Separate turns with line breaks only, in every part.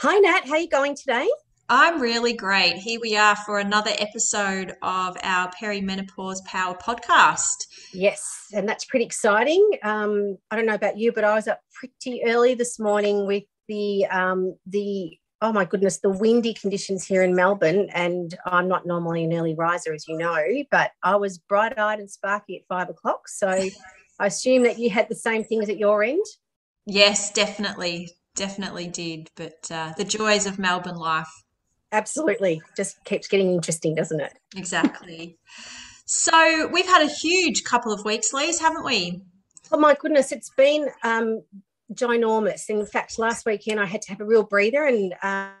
Hi, Nat. How are you going today?
I'm really great. Here we are for another episode of our Perimenopause Power podcast.
Yes, and that's pretty exciting. Um, I don't know about you, but I was up pretty early this morning with the um, the oh my goodness, the windy conditions here in Melbourne. And I'm not normally an early riser, as you know, but I was bright eyed and sparky at five o'clock. So I assume that you had the same things at your end.
Yes, definitely definitely did. But uh, the joys of Melbourne life.
Absolutely. Just keeps getting interesting, doesn't it?
Exactly. so we've had a huge couple of weeks, Lise, haven't we?
Oh my goodness, it's been um, ginormous. In fact, last weekend I had to have a real breather and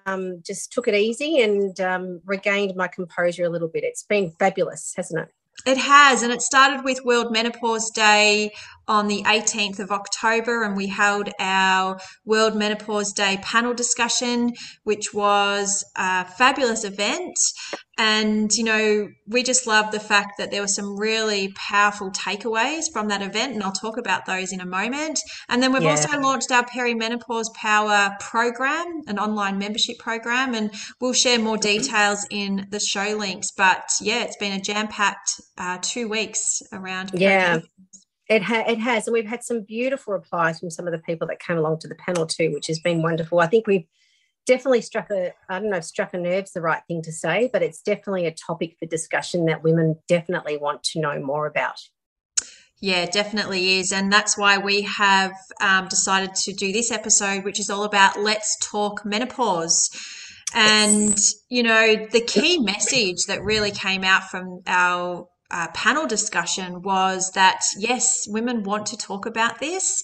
um, just took it easy and um, regained my composure a little bit. It's been fabulous, hasn't it?
It has, and it started with World Menopause Day on the 18th of October, and we held our World Menopause Day panel discussion, which was a fabulous event. And, you know, we just love the fact that there were some really powerful takeaways from that event, and I'll talk about those in a moment. And then we've yeah. also launched our Perimenopause Power program, an online membership program, and we'll share more details in the show links. But yeah, it's been a jam packed uh, two weeks around.
Yeah. It, ha- it has, and we've had some beautiful replies from some of the people that came along to the panel too, which has been wonderful. I think we've definitely struck a I don't know if struck a nerve's the right thing to say, but it's definitely a topic for discussion that women definitely want to know more about.
Yeah, definitely is. And that's why we have um, decided to do this episode, which is all about let's talk menopause. And, yes. you know, the key message that really came out from our uh, panel discussion was that yes, women want to talk about this.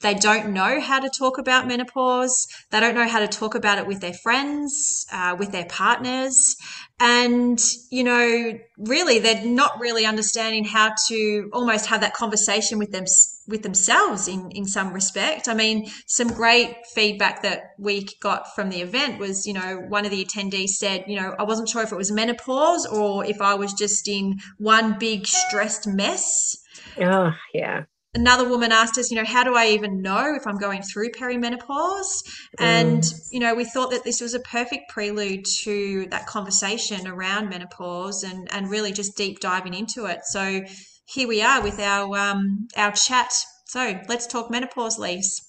They don't know how to talk about menopause. They don't know how to talk about it with their friends, uh, with their partners. And, you know, really, they're not really understanding how to almost have that conversation with them with themselves in in some respect. I mean, some great feedback that we got from the event was, you know, one of the attendees said, you know, I wasn't sure if it was menopause or if I was just in one big stressed mess.
Oh, yeah
another woman asked us, you know, how do I even know if I'm going through perimenopause? And, mm. you know, we thought that this was a perfect prelude to that conversation around menopause and, and really just deep diving into it. So here we are with our um, our chat. So let's talk menopause, Lise.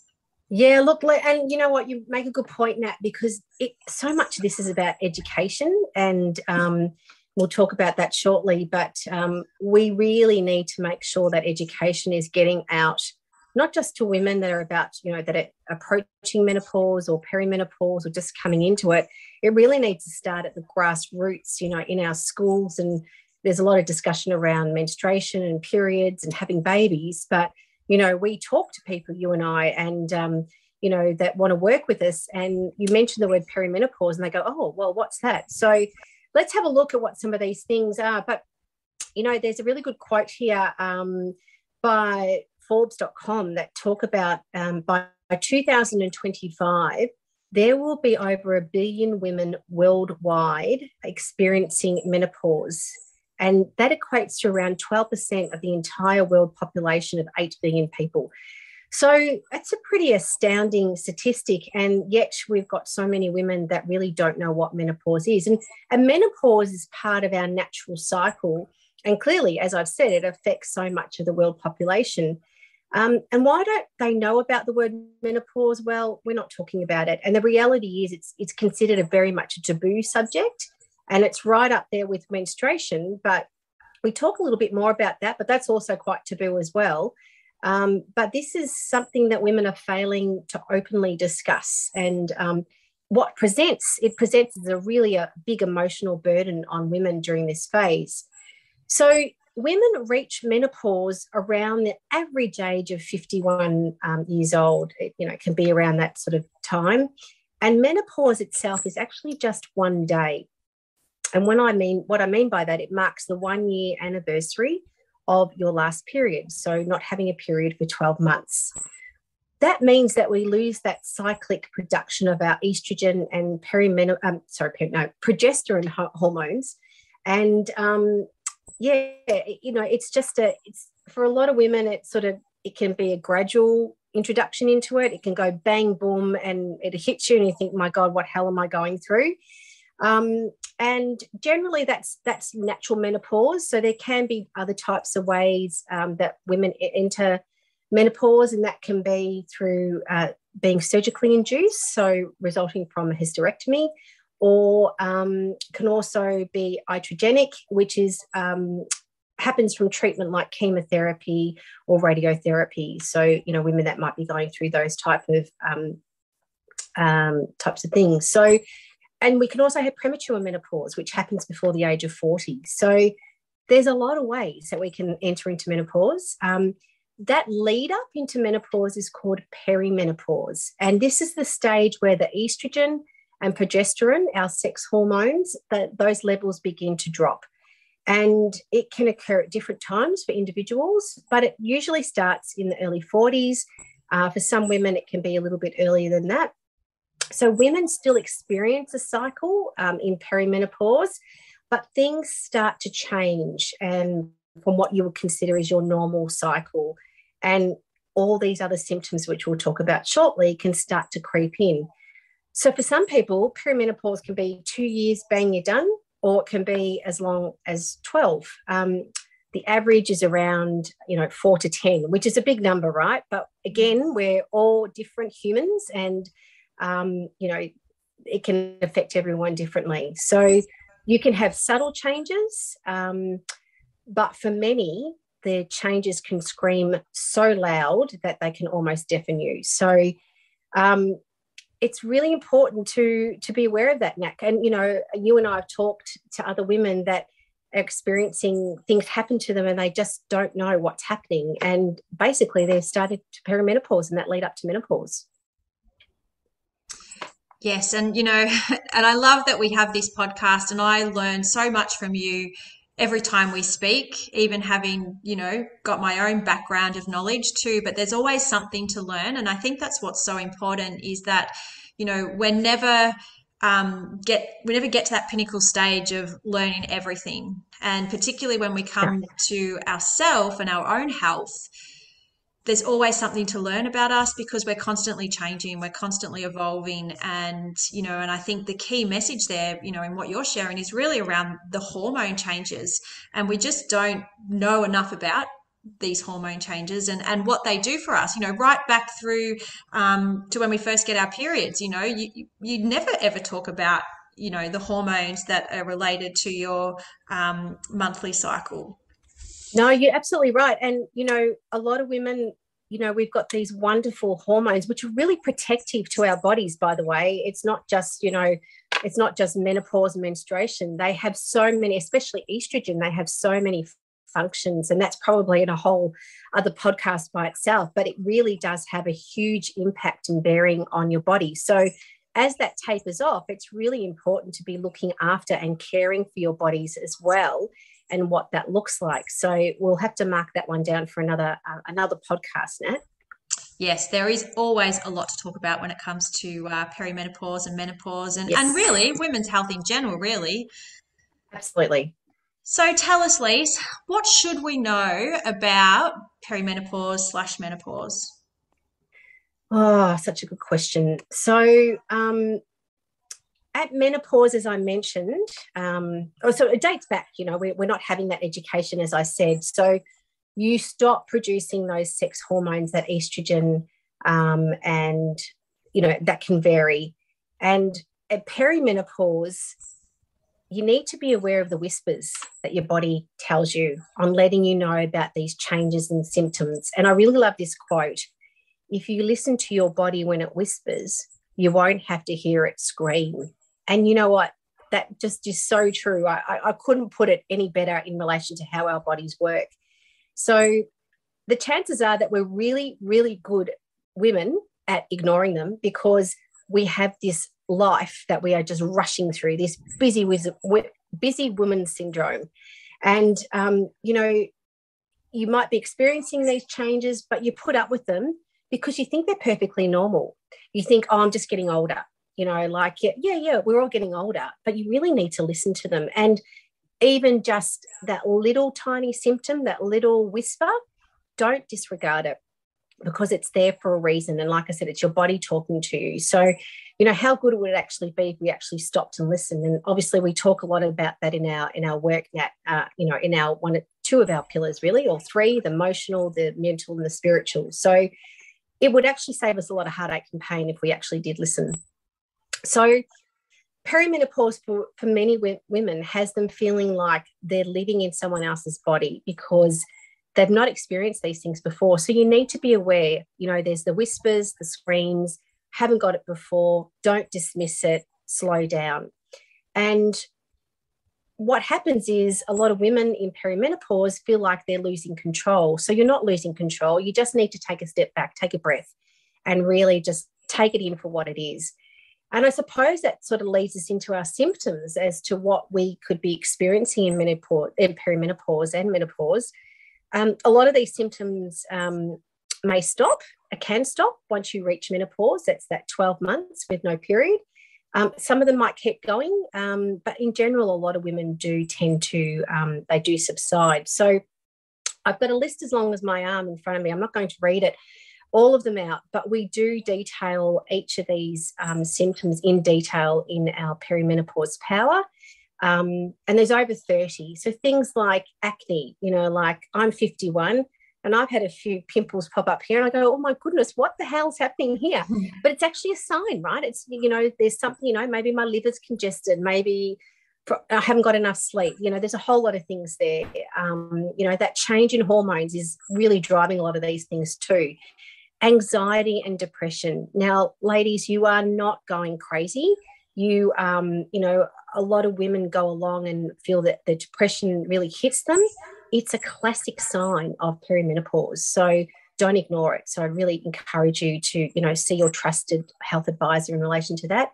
Yeah, look, and you know what, you make a good point, Nat, because it so much of this is about education and um, we'll talk about that shortly. But um, we really need to make sure that education is getting out, not just to women that are about, you know, that are approaching menopause or perimenopause or just coming into it. It really needs to start at the grassroots, you know, in our schools. And there's a lot of discussion around menstruation and periods and having babies. But, you know, we talk to people, you and I, and, um, you know, that want to work with us. And you mentioned the word perimenopause, and they go, oh, well, what's that? So let's have a look at what some of these things are. But, you know, there's a really good quote here um, by Forbes.com that talk about um, by 2025, there will be over a billion women worldwide experiencing menopause. And that equates to around 12% of the entire world population of 8 billion people. So that's a pretty astounding statistic. And yet we've got so many women that really don't know what menopause is. And, and menopause is part of our natural cycle. And clearly, as I've said, it affects so much of the world population. Um, and why don't they know about the word menopause? Well, we're not talking about it. And the reality is it's it's considered a very much a taboo subject. And it's right up there with menstruation. But we talk a little bit more about that, but that's also quite taboo as well. Um, but this is something that women are failing to openly discuss. And um, what presents, it presents as a really a big emotional burden on women during this phase. So women reach menopause around the average age of 51 um, years old. It, you know, it can be around that sort of time. And menopause itself is actually just one day. And when I mean what I mean by that, it marks the one year anniversary of your last period. So not having a period for 12 months. That means that we lose that cyclic production of our estrogen and perimenopause, um, sorry, no, progesterone hormones. And um, yeah, you know, it's just a, it's for a lot of women, it's sort of, it can be a gradual introduction into it. It can go bang, boom, and it hits you, and you think, my God, what hell am I going through? Um, and generally, that's that's natural menopause. So there can be other types of ways um, that women enter menopause, and that can be through uh, being surgically induced, so resulting from a hysterectomy, or um, can also be iatrogenic, which is um, happens from treatment like chemotherapy or radiotherapy. So you know, women that might be going through those type of um, um, types of things. So and we can also have premature menopause, which happens before the age of 40. So there's a lot of ways that we can enter into menopause. Um, that lead up into menopause is called perimenopause. And this is the stage where the estrogen and progesterone, our sex hormones, that those levels begin to drop. And it can occur at different times for individuals, but it usually starts in the early 40s. Uh, for some women, it can be a little bit earlier than that. So women still experience a cycle um, in perimenopause, but things start to change and from what you would consider as your normal cycle. And all these other symptoms, which we'll talk about shortly, can start to creep in. So for some people, perimenopause can be two years, bang, you're done, or it can be as long as 12. Um, the average is around, you know, four to 10, which is a big number, right? But again, we're all different humans and um, you know, it can affect everyone differently. So you can have subtle changes, um, but for many, the changes can scream so loud that they can almost deafen you. So um, it's really important to to be aware of that, Nat. And you know, you and I have talked to other women that are experiencing things happen to them and they just don't know what's happening. And basically, they've started to perimenopause and that lead up to menopause.
Yes, and you know, and I love that we have this podcast, and I learn so much from you every time we speak, even having, you know, got my own background of knowledge too, but there's always something to learn. And I think that's what's so important is that, you know, we're never um, get we never get to that pinnacle stage of learning everything. And particularly when we come to ourself and our own health, there's always something to learn about us because we're constantly changing we're constantly evolving. And you know and i think the key message there you know in what you're sharing is really around the hormone changes. And we just don't know enough about these hormone changes and and what they do for us. You know right back through um, to when we first get our periods you know you you never ever talk about you know the hormones that are related to your um, monthly cycle.
No, you're absolutely right. And, you know, a lot of women, you know, we've got these wonderful hormones, which are really protective to our bodies, by the way. It's not just, you know, it's not just menopause and menstruation. They have so many, especially estrogen, they have so many functions. And that's probably in a whole other podcast by itself, but it really does have a huge impact and bearing on your body. So, as that tapers off, it's really important to be looking after and caring for your bodies as well and what that looks like. So we'll have to mark that one down for another uh, another podcast, Nat.
Yes, there is always a lot to talk about when it comes to uh, perimenopause and menopause, and yes. and really women's health in general. Really,
absolutely.
So tell us, Lise, what should we know about perimenopause slash menopause?
Oh, such a good question. So, um, at menopause, as I mentioned, um, so it dates back, you know, we're, we're not having that education, as I said. So you stop producing those sex hormones, that estrogen, um, and, you know, that can vary. And at perimenopause, you need to be aware of the whispers that your body tells you on letting you know about these changes and symptoms. And I really love this quote if you listen to your body when it whispers, you won't have to hear it scream. And you know what? That just is so true. I, I couldn't put it any better in relation to how our bodies work. So the chances are that we're really, really good women at ignoring them because we have this life that we are just rushing through this busy busy woman syndrome and um, you know you might be experiencing these changes but you put up with them because you think they're perfectly normal you think oh i'm just getting older you know like yeah yeah yeah we're all getting older but you really need to listen to them and even just that little tiny symptom that little whisper don't disregard it because it's there for a reason. And like I said, it's your body talking to you. So, you know, how good would it actually be if we actually stopped and listened? And obviously, we talk a lot about that in our in our work. That uh, you know, in our one two of our pillars, really, or three: the emotional, the mental, and the spiritual. So, it would actually save us a lot of heartache and pain if we actually did listen. So, perimenopause for, for many women has them feeling like they're living in someone else's body because they've not experienced these things before. So you need to be aware, you know, there's the whispers, the screams, haven't got it before, don't dismiss it, slow down. And what happens is a lot of women in perimenopause feel like they're losing control. So you're not losing control. You just need to take a step back, take a breath, and really just take it in for what it is. And I suppose that sort of leads us into our symptoms as to what we could be experiencing in menopause, in perimenopause and menopause. Um, a lot of these symptoms um, may stop, uh, can stop once you reach menopause. That's that 12 months with no period. Um, some of them might keep going, um, but in general, a lot of women do tend to, um, they do subside. So I've got a list as long as my arm in front of me. I'm not going to read it, all of them out, but we do detail each of these um, symptoms in detail in our perimenopause power. Um, and there's over 30. So things like acne, you know, like I'm 51 and I've had a few pimples pop up here and I go, oh my goodness, what the hell's happening here? But it's actually a sign, right? It's, you know, there's something, you know, maybe my liver's congested, maybe I haven't got enough sleep. You know, there's a whole lot of things there. Um, you know, that change in hormones is really driving a lot of these things too. Anxiety and depression. Now, ladies, you are not going crazy. You, um, you know, a lot of women go along and feel that the depression really hits them, it's a classic sign of perimenopause. So don't ignore it. So I really encourage you to, you know, see your trusted health advisor in relation to that.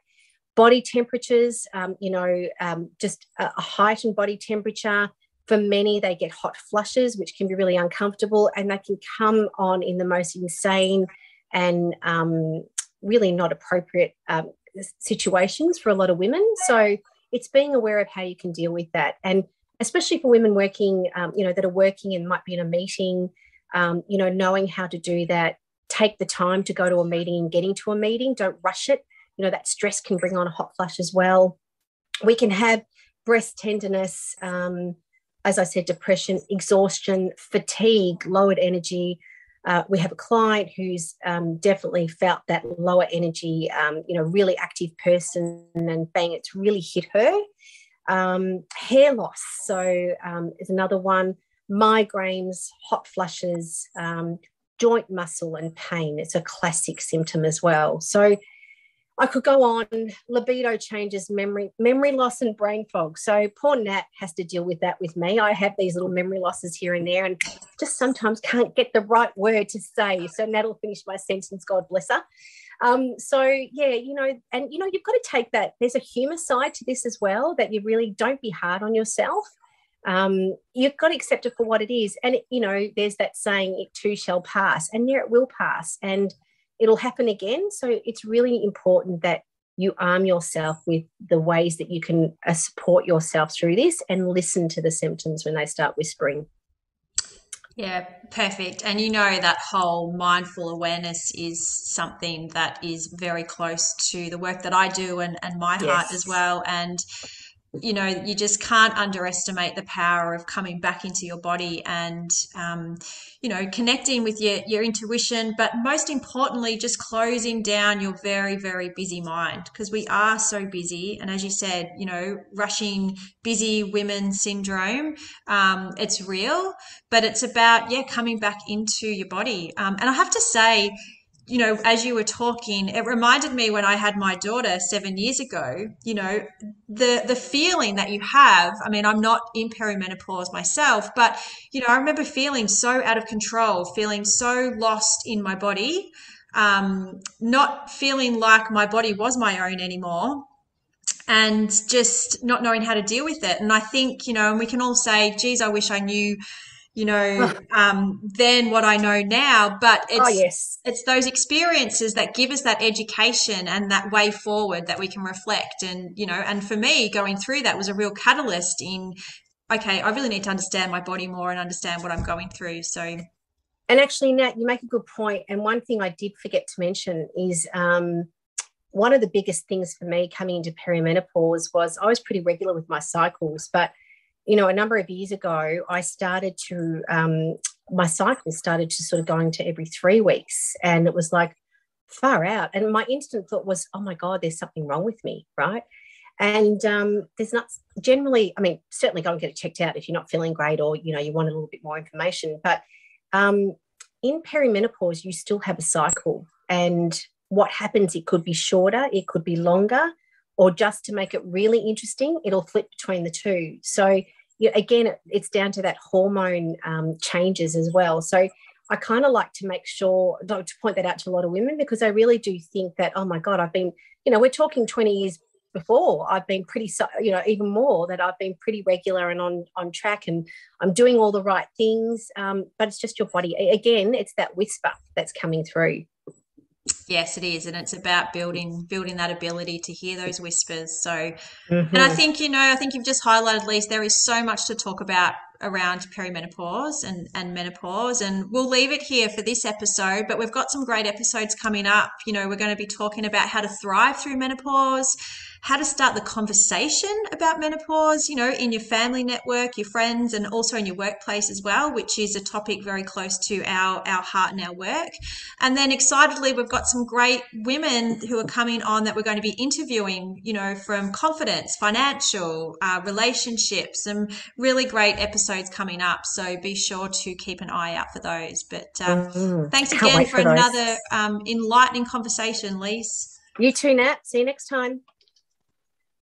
Body temperatures, um, you know, um, just a heightened body temperature. For many, they get hot flushes, which can be really uncomfortable, and they can come on in the most insane and um, really not appropriate um, situations for a lot of women. So it's being aware of how you can deal with that. And especially for women working, um, you know, that are working and might be in a meeting, um, you know, knowing how to do that, take the time to go to a meeting and getting to a meeting, don't rush it. You know, that stress can bring on a hot flush as well. We can have breast tenderness, um, as I said, depression, exhaustion, fatigue, lowered energy, uh, we have a client who's um, definitely felt that lower energy, um, you know, really active person, and bang, it's really hit her. Um, hair loss, so um, is another one. Migraines, hot flushes, um, joint muscle and pain. It's a classic symptom as well. So I could go on. Libido changes, memory, memory loss, and brain fog. So poor Nat has to deal with that with me. I have these little memory losses here and there, and just sometimes can't get the right word to say. So Nat will finish my sentence. God bless her. Um, so yeah, you know, and you know, you've got to take that. There's a humour side to this as well. That you really don't be hard on yourself. Um, you've got to accept it for what it is. And you know, there's that saying, "It too shall pass," and yeah, it will pass. And it'll happen again. So it's really important that you arm yourself with the ways that you can uh, support yourself through this and listen to the symptoms when they start whispering.
Yeah, perfect. And you know that whole mindful awareness is something that is very close to the work that I do and, and my yes. heart as well. And you know you just can't underestimate the power of coming back into your body and um, you know connecting with your your intuition but most importantly just closing down your very very busy mind because we are so busy. And as you said you know rushing busy women syndrome um, it's real but it's about yeah coming back into your body. Um, and i have to say you know, as you were talking, it reminded me when I had my daughter seven years ago, you know, the the feeling that you have. I mean, I'm not in perimenopause myself, but you know, I remember feeling so out of control, feeling so lost in my body. um, not feeling like my body was my own anymore and just not knowing how to deal with it. And I think, you know, and we can all say, geez, I wish I knew, you know, um, then what I know now. But oh, it's,
oh, yes.
it's those experiences that give us that education and that way forward that we can reflect. And, you know, and for me, going through that was a real catalyst in, okay, I really need to understand my body more and understand what I'm going through. So,
and actually, Nat, you make a good point. And one thing I did forget to mention is um, one of the biggest things for me coming into perimenopause was I was pretty regular with my cycles, but you know, a number of years ago, I started to um, my cycle started to sort of going to every three weeks, and it was like far out. And my instant thought was, oh my god, there's something wrong with me, right? And um, there's not generally, I mean, certainly go and get it checked out if you're not feeling great or you know you want a little bit more information. But um, in perimenopause, you still have a cycle, and what happens, it could be shorter, it could be longer, or just to make it really interesting, it'll flip between the two. So, you again, it's down to that hormone um, changes as well. So, I kind of like to make sure to point that out to a lot of women because I really do think that, oh my God, I've been, you know, we're talking 20 years before i've been pretty you know even more that i've been pretty regular and on on track and i'm doing all the right things um, but it's just your body again it's that whisper that's coming through
Yes, it is, and it's about building building that ability to hear those whispers. So, mm-hmm. and I mm-hmm. think you know, I think you've just highlighted, Lise. There is so much to talk about around perimenopause and, and menopause. And we'll leave it here for this episode, but we've got some great episodes coming up. You know, we're going to be talking about how to thrive through menopause, how to start the conversation about menopause, you know, in your family network, your friends, and also in your workplace as well, which is a topic very close to our, our heart and our work. And then excitedly, we've got some great women who are coming on that we're going to be interviewing, you know, from confidence, financial, uh, relationships, some really great episodes coming up. So be sure to keep an eye out for those. But um, mm, thanks again for, for another um, enlightening conversation, Lise.
You too, Nat. See you next time.